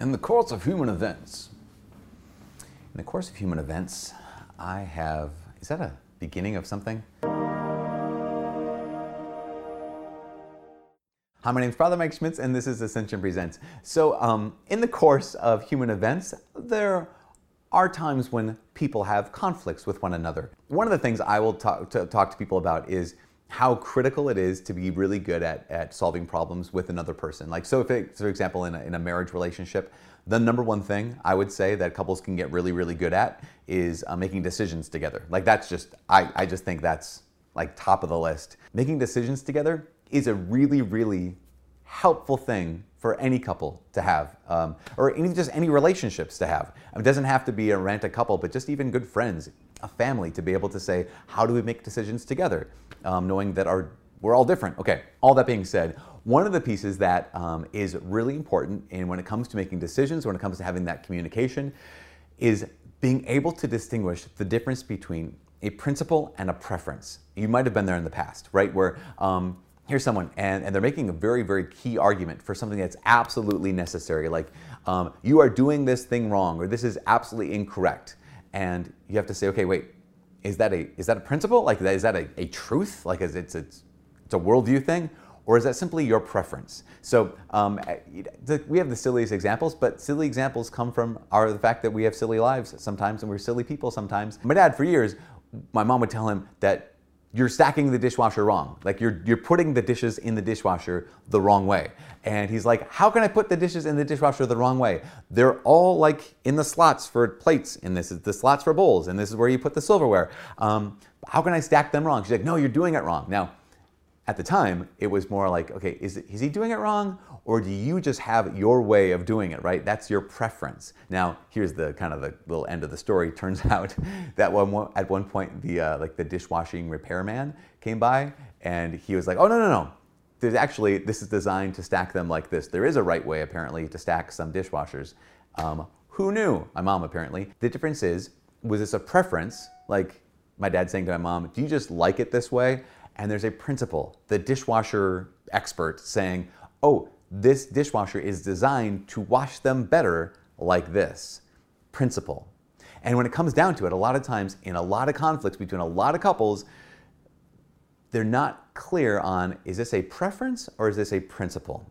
In the course of human events, in the course of human events, I have, is that a beginning of something? Hi, my name is Father Mike Schmitz, and this is Ascension Presents. So, um, in the course of human events, there are times when people have conflicts with one another. One of the things I will talk to, talk to people about is how critical it is to be really good at, at solving problems with another person. Like, so if, it, for example, in a, in a marriage relationship, the number one thing I would say that couples can get really, really good at is uh, making decisions together. Like, that's just, I, I just think that's like top of the list. Making decisions together is a really, really helpful thing for any couple to have, um, or even just any relationships to have. It doesn't have to be a romantic couple, but just even good friends, a family, to be able to say, how do we make decisions together? um, knowing that our we're all different. Okay, all that being said, one of the pieces that um, is really important and when it comes to making decisions, when it comes to having that communication, is being able to distinguish the difference between a principle and a preference. You might have been there in the past, right? Where um, here's someone and, and they're making a very, very key argument for something that's absolutely necessary, like um, you are doing this thing wrong or this is absolutely incorrect. And you have to say, okay, wait, is that a is that a principle? Like is that a, a truth? Like is it's it's it's a worldview thing, or is that simply your preference? So um, eh, we have the silliest examples, but silly examples come from our the fact that we have silly lives sometimes, and we're silly people sometimes. My dad, for years, my mom would tell him that you're stacking the dishwasher wrong. Like you're you're putting the dishes in the dishwasher the wrong way. And he's like, "How can I put the dishes in the dishwasher the wrong way? They're all like in the slots for plates, and this is the slots for bowls, and this is where you put the silverware. Um, how can I stack them wrong?" She's like, "No, you're doing it wrong." Now, at the time, it was more like, okay, is, is he doing it wrong? Or do you just have your way of doing it, right? That's your preference. Now, here's the kind of the little end of the story. Turns out that one, at one point, the, uh, like the dishwashing repairman came by and he was like, oh, no, no, no. There's actually, this is designed to stack them like this. There is a right way, apparently, to stack some dishwashers. Um, who knew? My mom, apparently. The difference is, was this a preference? Like my dad saying to my mom, do you just like it this way? And there's a principle, the dishwasher expert saying, oh, this dishwasher is designed to wash them better like this. Principle. And when it comes down to it, a lot of times in a lot of conflicts between a lot of couples, they're not clear on is this a preference or is this a principle?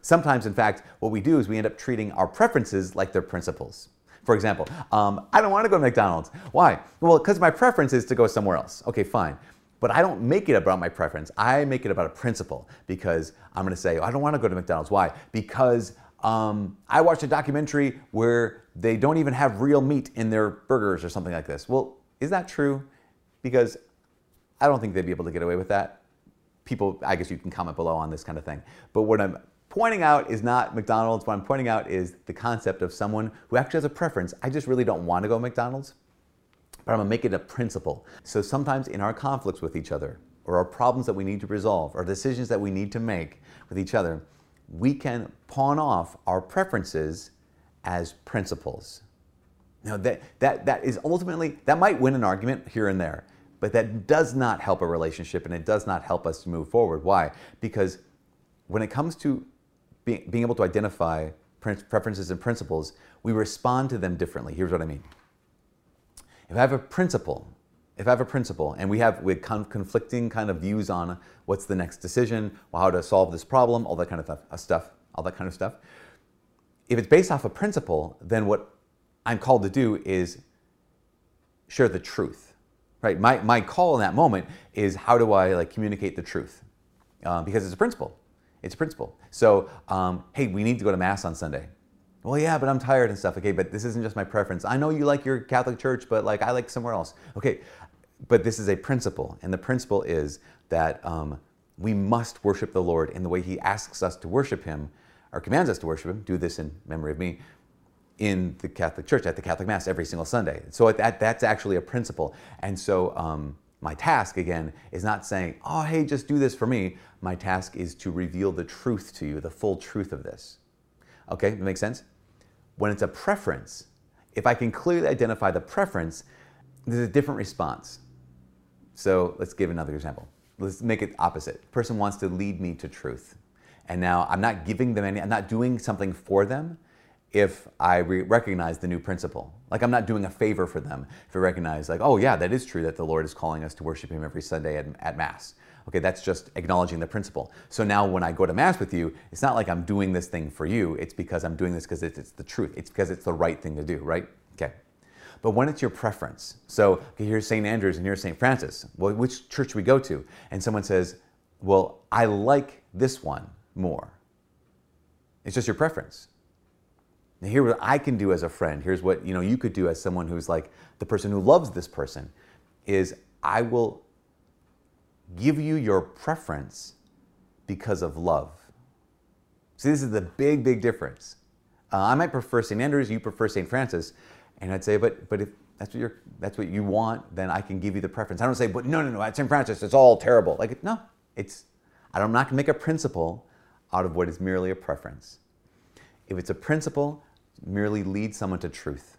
Sometimes, in fact, what we do is we end up treating our preferences like they're principles. For example, um, I don't want to go to McDonald's. Why? Well, because my preference is to go somewhere else. Okay, fine. But I don't make it about my preference. I make it about a principle because I'm going to say, oh, I don't want to go to McDonald's. Why? Because um, I watched a documentary where they don't even have real meat in their burgers or something like this. Well, is that true? Because I don't think they'd be able to get away with that. People, I guess you can comment below on this kind of thing. But what I'm pointing out is not McDonald's. What I'm pointing out is the concept of someone who actually has a preference. I just really don't want to go to McDonald's but I'm gonna make it a principle. So sometimes in our conflicts with each other, or our problems that we need to resolve, or decisions that we need to make with each other, we can pawn off our preferences as principles. Now that, that, that is ultimately, that might win an argument here and there, but that does not help a relationship and it does not help us to move forward. Why? Because when it comes to being, being able to identify preferences and principles, we respond to them differently. Here's what I mean. If I have a principle, if I have a principle and we have with conflicting kind of views on what's the next decision, how to solve this problem, all that kind of stuff, uh, stuff, all that kind of stuff. If it's based off a principle, then what I'm called to do is share the truth, right? My, my call in that moment is how do I like communicate the truth? Uh, because it's a principle. It's a principle. So, um, hey, we need to go to mass on Sunday. Well, yeah, but I'm tired and stuff. Okay, but this isn't just my preference. I know you like your Catholic church, but like I like somewhere else. Okay, but this is a principle, and the principle is that um, we must worship the Lord in the way He asks us to worship Him, or commands us to worship Him. Do this in memory of me. In the Catholic Church, at the Catholic Mass every single Sunday. So that, that's actually a principle. And so um, my task, again, is not saying, oh, hey, just do this for me. My task is to reveal the truth to you, the full truth of this. Okay, that makes sense? When it's a preference, if I can clearly identify the preference, there's a different response. So let's give another example. Let's make it opposite. Person wants to lead me to truth. And now I'm not giving them any, I'm not doing something for them. if I re- recognize the new principle. Like I'm not doing a favor for them if I recognize, like, oh yeah, that is true that the Lord is calling us to worship Him every Sunday at, at Mass. Okay, that's just acknowledging the principle. So now when I go to Mass with you, it's not like I'm doing this thing for you. It's because I'm doing this because it's, it's the truth. It's because it's the right thing to do, right? Okay. But when it's your preference, so okay, here's St. Andrews and here's St. Francis, well, which church we go to? And someone says, well, I like this one more. It's just your preference. Now, here's what I can do as a friend. Here's what you know you could do as someone who's like the person who loves this person, is I will give you your preference because of love. See, this is the big, big difference. Uh, I might prefer St. Andrews, you prefer St. Francis, and I'd say, but but if that's what you're that's what you want, then I can give you the preference. I don't say, but no, no, no, at St. Francis, it's all terrible. Like no, it's I'm not gonna make a principle out of what is merely a preference. If it's a principle, merely lead someone to truth.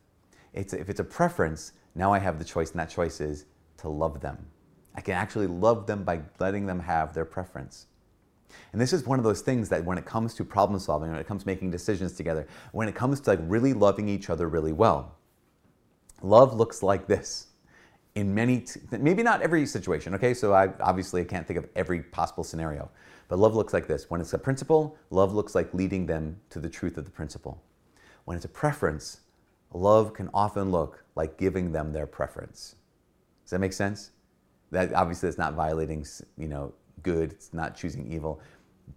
It's, if it's a preference, now I have the choice, and that choice is to love them. I can actually love them by letting them have their preference. And this is one of those things that when it comes to problem solving, when it comes to making decisions together, when it comes to like really loving each other really well, love looks like this in many, t- maybe not every situation, okay? So I obviously I can't think of every possible scenario, but love looks like this. When it's a principle, love looks like leading them to the truth of the principle. When it's a preference, love can often look like giving them their preference. Does that make sense? That obviously it's not violating, you know, good, it's not choosing evil,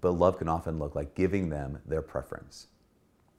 but love can often look like giving them their preference.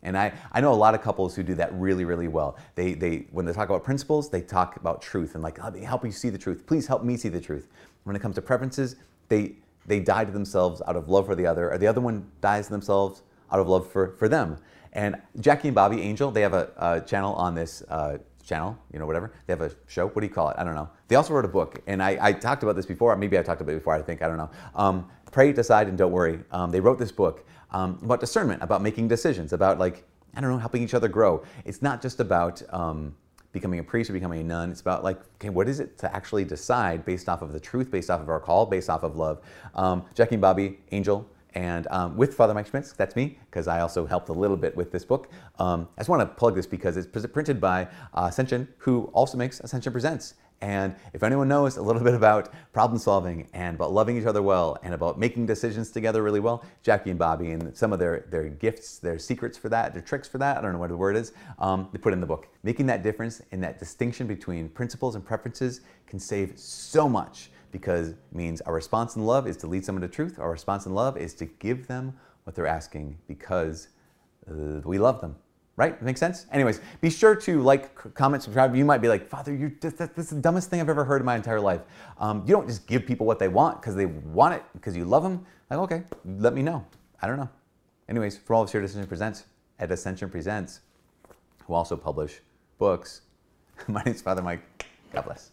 And I, I know a lot of couples who do that really, really well. They, they, when they talk about principles, they talk about truth and like, help you see the truth. Please help me see the truth. When it comes to preferences, they, they die to themselves out of love for the other, or the other one dies to themselves out of love for, for them. And Jackie and Bobby Angel, they have a, a channel on this uh, channel, you know, whatever. They have a show. What do you call it? I don't know. They also wrote a book, and I, I talked about this before. Maybe I talked about it before. I think I don't know. Um, Pray, decide, and don't worry. Um, they wrote this book um, about discernment, about making decisions, about like I don't know, helping each other grow. It's not just about um, becoming a priest or becoming a nun. It's about like, okay, what is it to actually decide based off of the truth, based off of our call, based off of love. Um, Jackie and Bobby Angel and um, with Father Mike Schmitz, that's me, because I also helped a little bit with this book. Um, I just want to plug this because it's printed by uh, Ascension, who also makes Ascension Presents. And if anyone knows a little bit about problem solving and about loving each other well and about making decisions together really well, Jackie and Bobby and some of their, their gifts, their secrets for that, their tricks for that, I don't know what the word is, um, they put in the book. Making that difference and that distinction between principles and preferences can save so much because it means our response in love is to lead someone to truth. Our response in love is to give them what they're asking because uh, we love them. Right? Makes sense? Anyways, be sure to like, comment, subscribe. You might be like, Father, you this, this is the dumbest thing I've ever heard in my entire life. Um, you don't just give people what they want because they want it because you love them. Like, okay, let me know. I don't know. Anyways, for all of Shared Ascension Presents, at Ascension Presents, who also publish books, my name is Father Mike. God bless.